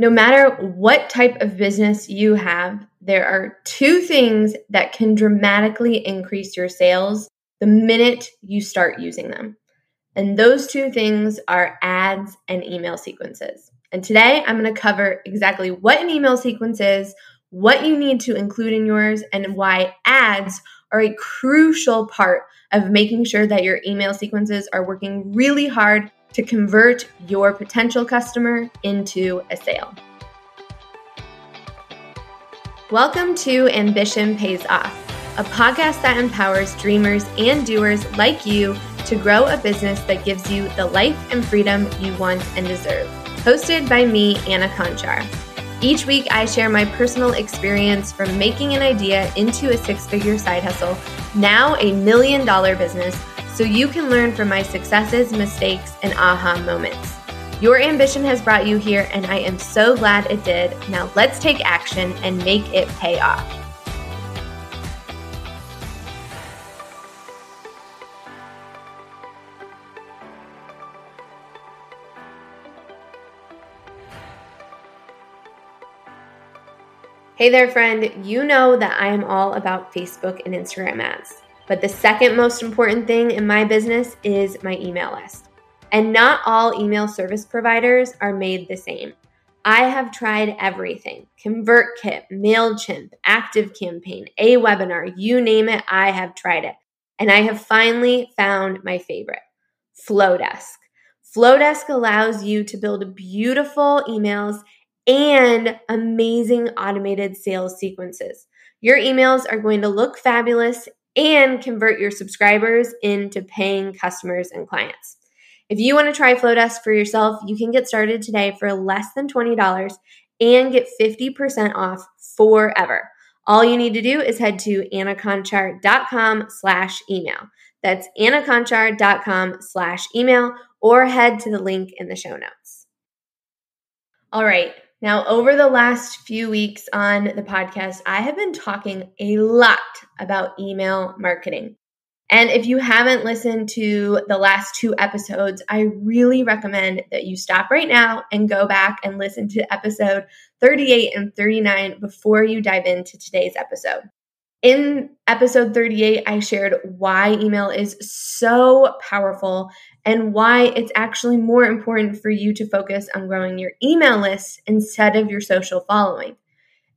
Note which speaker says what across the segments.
Speaker 1: No matter what type of business you have, there are two things that can dramatically increase your sales the minute you start using them. And those two things are ads and email sequences. And today I'm going to cover exactly what an email sequence is, what you need to include in yours, and why ads are a crucial part of making sure that your email sequences are working really hard to convert your potential customer into a sale. Welcome to Ambition Pays Off, a podcast that empowers dreamers and doers like you to grow a business that gives you the life and freedom you want and deserve. Hosted by me, Anna Conchar. Each week, I share my personal experience from making an idea into a six figure side hustle, now a million dollar business so you can learn from my successes, mistakes, and aha moments. Your ambition has brought you here, and I am so glad it did. Now let's take action and make it pay off. Hey there, friend. You know that I am all about Facebook and Instagram ads. But the second most important thing in my business is my email list. And not all email service providers are made the same. I have tried everything ConvertKit, MailChimp, ActiveCampaign, AWeber, you name it, I have tried it. And I have finally found my favorite Flodesk. Flodesk allows you to build beautiful emails and amazing automated sales sequences. Your emails are going to look fabulous and convert your subscribers into paying customers and clients. If you want to try Flodesk for yourself, you can get started today for less than $20 and get 50% off forever. All you need to do is head to annaconchar.com slash email. That's annaconchar.com slash email or head to the link in the show notes. All right. Now, over the last few weeks on the podcast, I have been talking a lot about email marketing. And if you haven't listened to the last two episodes, I really recommend that you stop right now and go back and listen to episode 38 and 39 before you dive into today's episode. In episode 38, I shared why email is so powerful and why it's actually more important for you to focus on growing your email list instead of your social following.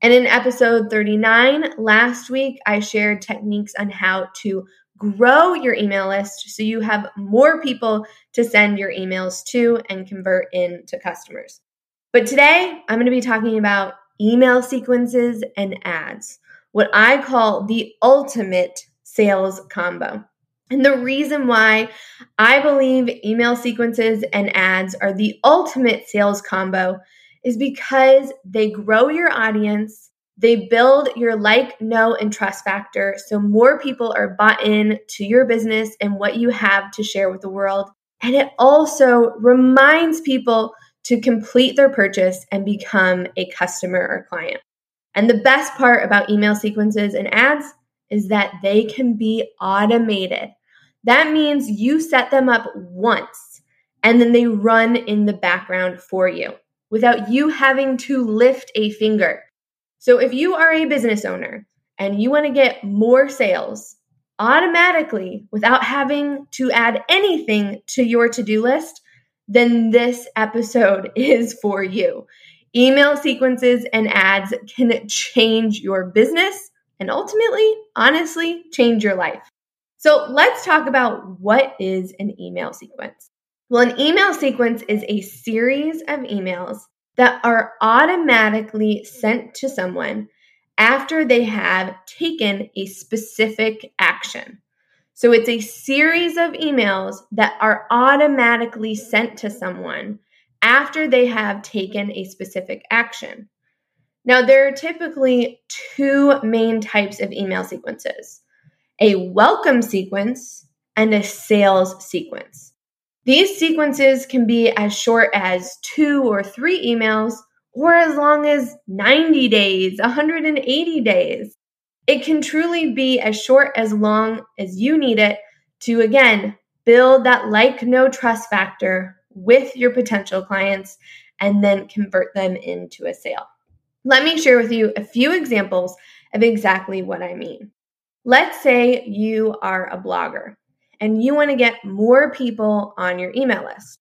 Speaker 1: And in episode 39 last week, I shared techniques on how to grow your email list so you have more people to send your emails to and convert into customers. But today, I'm going to be talking about email sequences and ads, what I call the ultimate sales combo. And the reason why I believe email sequences and ads are the ultimate sales combo is because they grow your audience, they build your like, know, and trust factor so more people are bought in to your business and what you have to share with the world. And it also reminds people to complete their purchase and become a customer or client. And the best part about email sequences and ads is that they can be automated. That means you set them up once and then they run in the background for you without you having to lift a finger. So if you are a business owner and you want to get more sales automatically without having to add anything to your to do list, then this episode is for you. Email sequences and ads can change your business and ultimately, honestly, change your life. So let's talk about what is an email sequence. Well, an email sequence is a series of emails that are automatically sent to someone after they have taken a specific action. So it's a series of emails that are automatically sent to someone after they have taken a specific action. Now, there are typically two main types of email sequences a welcome sequence, and a sales sequence. These sequences can be as short as two or three emails, or as long as 90 days, 180 days. It can truly be as short as long as you need it to, again, build that like, know trust factor with your potential clients and then convert them into a sale. Let me share with you a few examples of exactly what I mean. Let's say you are a blogger and you want to get more people on your email list.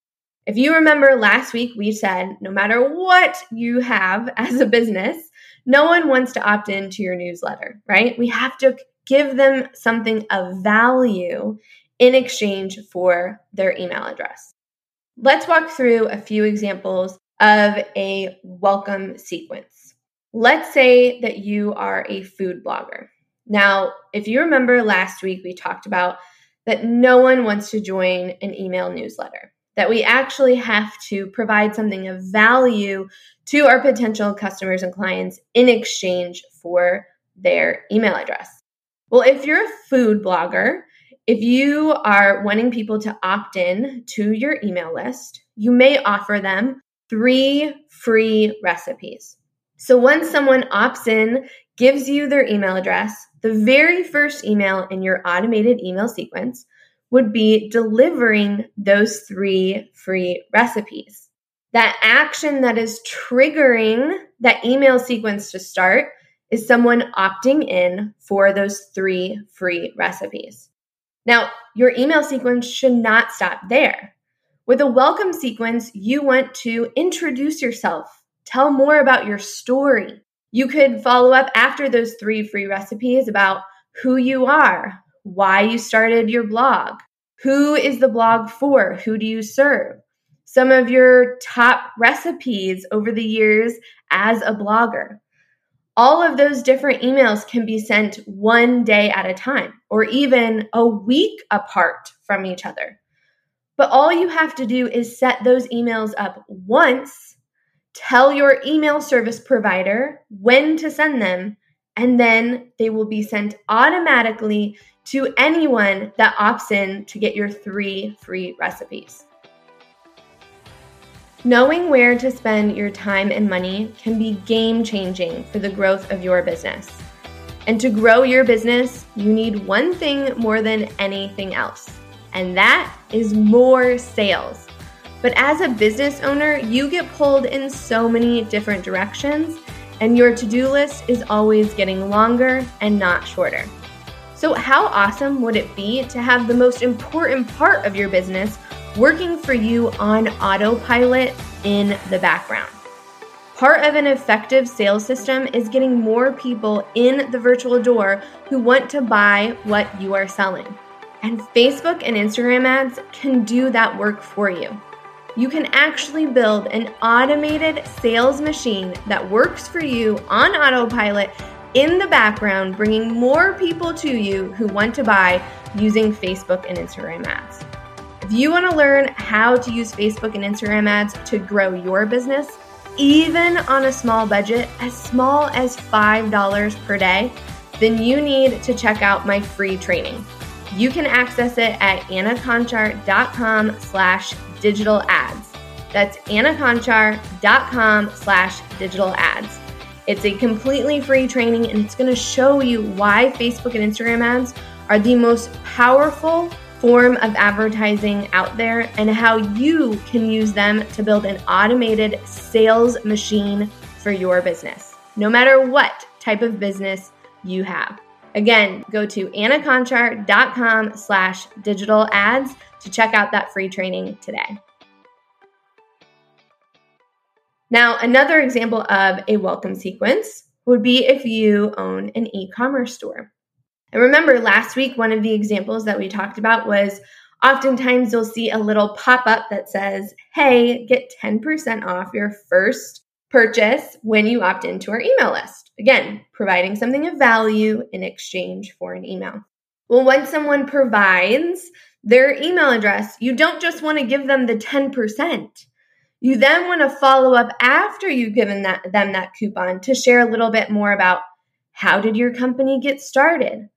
Speaker 1: If you remember last week, we said no matter what you have as a business, no one wants to opt into your newsletter, right? We have to give them something of value in exchange for their email address. Let's walk through a few examples of a welcome sequence. Let's say that you are a food blogger. Now, if you remember last week, we talked about that no one wants to join an email newsletter, that we actually have to provide something of value to our potential customers and clients in exchange for their email address. Well, if you're a food blogger, if you are wanting people to opt in to your email list, you may offer them three free recipes. So once someone opts in, gives you their email address, the very first email in your automated email sequence would be delivering those three free recipes. That action that is triggering that email sequence to start is someone opting in for those three free recipes. Now, your email sequence should not stop there. With a welcome sequence, you want to introduce yourself, tell more about your story. You could follow up after those three free recipes about who you are, why you started your blog, who is the blog for, who do you serve, some of your top recipes over the years as a blogger. All of those different emails can be sent one day at a time or even a week apart from each other. But all you have to do is set those emails up once, tell your email service provider when to send them, and then they will be sent automatically to anyone that opts in to get your three free recipes. Knowing where to spend your time and money can be game changing for the growth of your business. And to grow your business, you need one thing more than anything else, and that is more sales. But as a business owner, you get pulled in so many different directions, and your to do list is always getting longer and not shorter. So, how awesome would it be to have the most important part of your business working for you on autopilot in the background. Part of an effective sales system is getting more people in the virtual door who want to buy what you are selling. And Facebook and Instagram ads can do that work for you. You can actually build an automated sales machine that works for you on autopilot in the background, bringing more people to you who want to buy using Facebook and Instagram ads. If you want to learn how to use Facebook and Instagram ads to grow your business, even on a small budget, as small as $5 per day, then you need to check out my free training. You can access it at annaconchar.com slash digital ads. That's annaconchar.com slash digital ads. It's a completely free training and it's going to show you why Facebook and Instagram ads are the most powerful form of advertising out there and how you can use them to build an automated sales machine for your business, no matter what type of business you have. Again, go to annaconchar.com slash digital ads to check out that free training today. Now, another example of a welcome sequence would be if you own an e commerce store. And remember, last week, one of the examples that we talked about was oftentimes you'll see a little pop up that says, Hey, get 10% off your first purchase when you opt into our email list. Again, providing something of value in exchange for an email. Well, when someone provides their email address, you don't just want to give them the 10%. You then want to follow up after you've given that, them that coupon to share a little bit more about how did your company get started?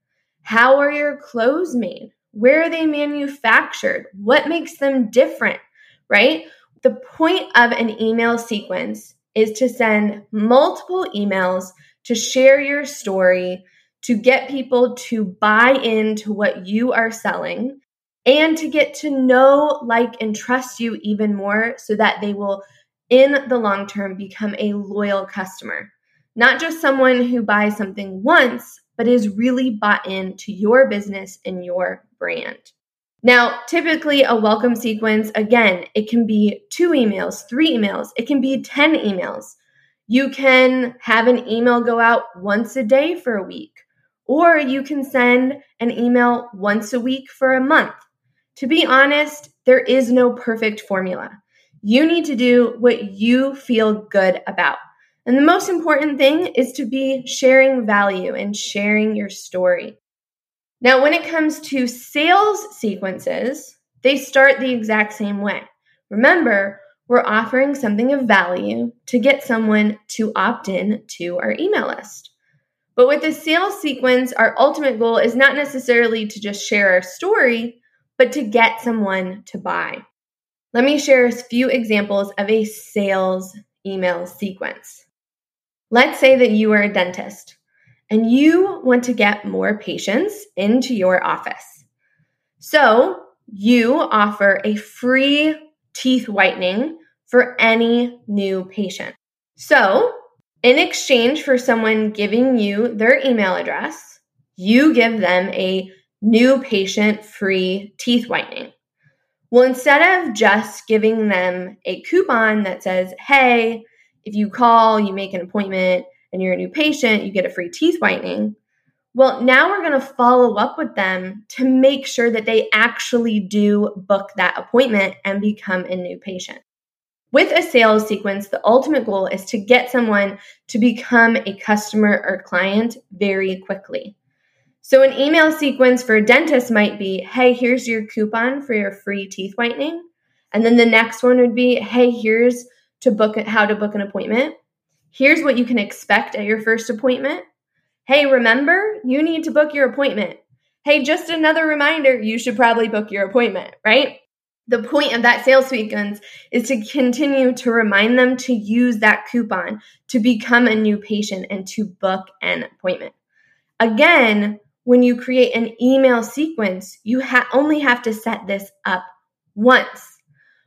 Speaker 1: How are your clothes made? Where are they manufactured? What makes them different, right? The point of an email sequence is to send multiple emails to share your story, to get people to buy into what you are selling, and to get to know, like, and trust you even more so that they will in the long term become a loyal customer, not just someone who buys something once, but is really bought into your business and your brand. Now, typically a welcome sequence, again, it can be two emails, three emails, it can be 10 emails. You can have an email go out once a day for a week, or you can send an email once a week for a month. To be honest, there is no perfect formula. You need to do what you feel good about. And the most important thing is to be sharing value and sharing your story. Now, when it comes to sales sequences, they start the exact same way. Remember, we're offering something of value to get someone to opt in to our email list. But with the sales sequence, our ultimate goal is not necessarily to just share our story, but to get someone to buy. Let me share a few examples of a sales email sequence. Let's say that you are a dentist and you want to get more patients into your office. So you offer a free teeth whitening for any new patient. So, in exchange for someone giving you their email address, you give them a new patient free teeth whitening. Well, instead of just giving them a coupon that says, hey, if you call, you make an appointment, and you're a new patient, you get a free teeth whitening. Well, now we're going to follow up with them to make sure that they actually do book that appointment and become a new patient. With a sales sequence, the ultimate goal is to get someone to become a customer or client very quickly. So, an email sequence for a dentist might be hey, here's your coupon for your free teeth whitening. And then the next one would be hey, here's to book how to book an appointment. Here's what you can expect at your first appointment. Hey, remember, you need to book your appointment. Hey, just another reminder, you should probably book your appointment, right? The point of that sales sequence is to continue to remind them to use that coupon to become a new patient and to book an appointment. Again, when you create an email sequence, you ha- only have to set this up once.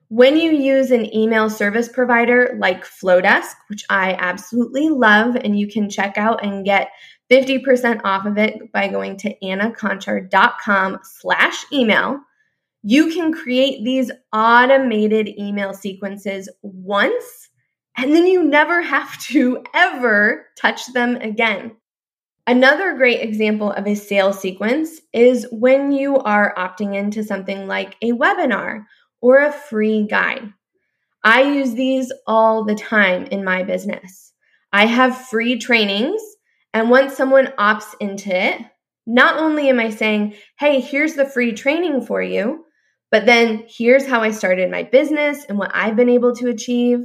Speaker 1: When you use an email service provider like Flodesk, which I absolutely love, and you can check out and get 50% off of it by going to annaconchar.com slash email, you can create these automated email sequences once, and then you never have to ever touch them again. Another great example of a sales sequence is when you are opting into something like a webinar or a free guide. I use these all the time in my business. I have free trainings, and once someone opts into it, not only am I saying, hey, here's the free training for you, but then here's how I started my business and what I've been able to achieve.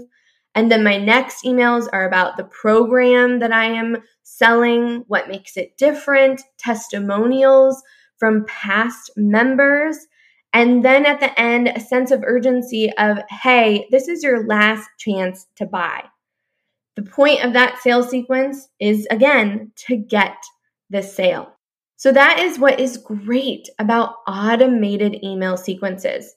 Speaker 1: And then my next emails are about the program that I am selling, what makes it different, testimonials from past members, and then at the end, a sense of urgency of, hey, this is your last chance to buy. The point of that sales sequence is, again, to get the sale. So that is what is great about automated email sequences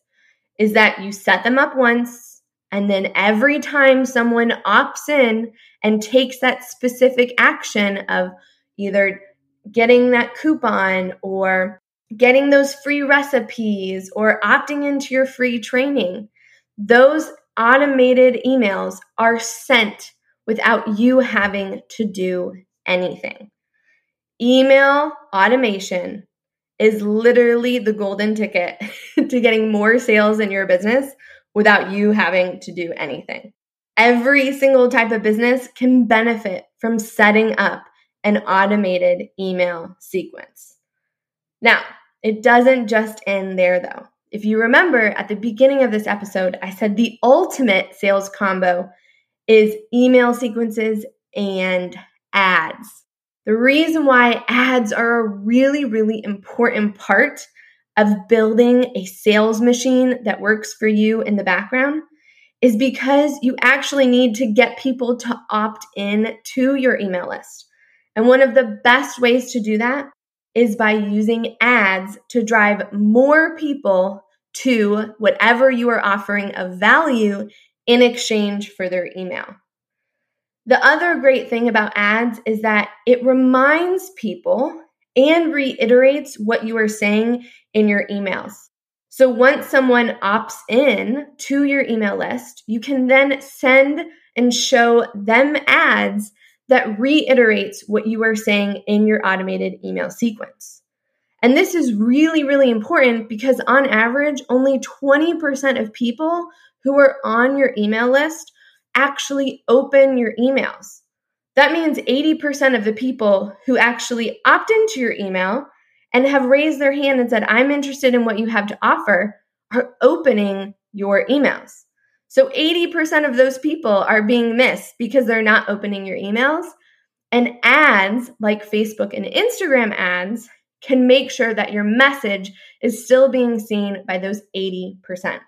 Speaker 1: is that you set them up once and then every time someone opts in and takes that specific action of either getting that coupon or getting those free recipes or opting into your free training, those automated emails are sent without you having to do anything. Email automation is literally the golden ticket to getting more sales in your business without you having to do anything. Every single type of business can benefit from setting up an automated email sequence. Now, it doesn't just end there though. If you remember at the beginning of this episode, I said the ultimate sales combo is email sequences and ads. The reason why ads are a really, really important part of building a sales machine that works for you in the background is because you actually need to get people to opt in to your email list. And one of the best ways to do that is by using ads to drive more people to whatever you are offering of value in exchange for their email. The other great thing about ads is that it reminds people and reiterates what you are saying in your emails. So once someone opts in to your email list, you can then send and show them ads that reiterates what you are saying in your automated email sequence. And this is really, really important because on average, only 20% of people who are on your email list actually open your emails. That means 80% of the people who actually opt into your email and have raised their hand and said, I'm interested in what you have to offer, are opening your emails. So 80% of those people are being missed because they're not opening your emails. And ads like Facebook and Instagram ads can make sure that your message is still being seen by those 80%.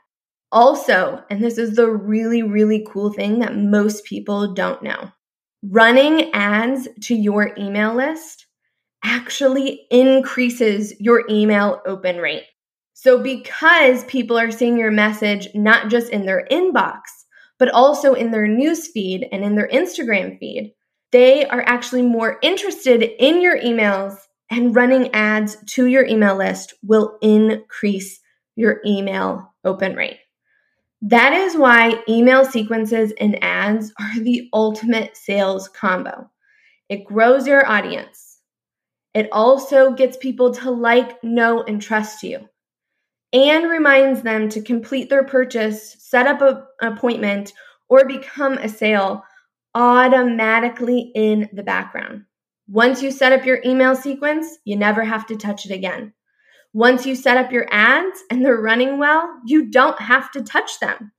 Speaker 1: Also, and this is the really, really cool thing that most people don't know running ads to your email list actually increases your email open rate. So, because people are seeing your message not just in their inbox, but also in their news feed and in their Instagram feed, they are actually more interested in your emails and running ads to your email list will increase your email open rate. That is why email sequences and ads are the ultimate sales combo. It grows your audience. It also gets people to like, know, and trust you and reminds them to complete their purchase, set up a, an appointment, or become a sale automatically in the background. Once you set up your email sequence, you never have to touch it again. Once you set up your ads and they're running well, you don't have to touch them.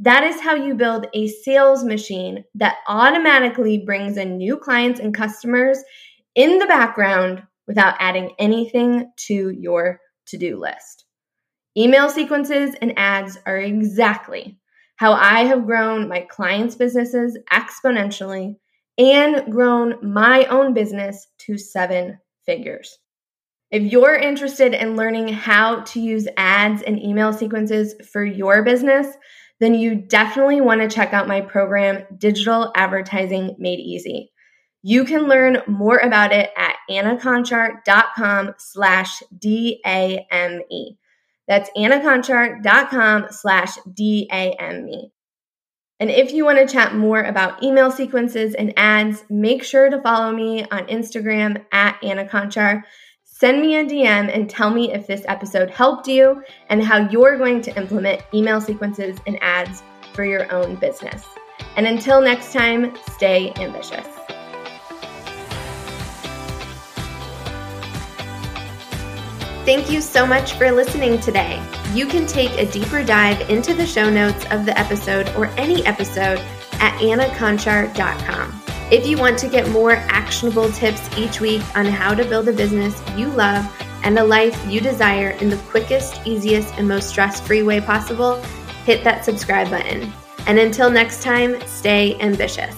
Speaker 1: That is how you build a sales machine that automatically brings in new clients and customers in the background without adding anything to your to do list. Email sequences and ads are exactly how I have grown my clients' businesses exponentially and grown my own business to seven figures. If you're interested in learning how to use ads and email sequences for your business, then you definitely want to check out my program, Digital Advertising Made Easy. You can learn more about it at annaconchar.com slash D-A-M-E. That's annaconchar.com slash D-A-M-E. And if you want to chat more about email sequences and ads, make sure to follow me on Instagram at Anna Conchar. Send me a DM and tell me if this episode helped you and how you're going to implement email sequences and ads for your own business. And until next time, stay ambitious. Thank you so much for listening today. You can take a deeper dive into the show notes of the episode or any episode at annaconchar.com. If you want to get more actionable tips each week on how to build a business you love and a life you desire in the quickest, easiest, and most stress free way possible, hit that subscribe button. And until next time, stay ambitious.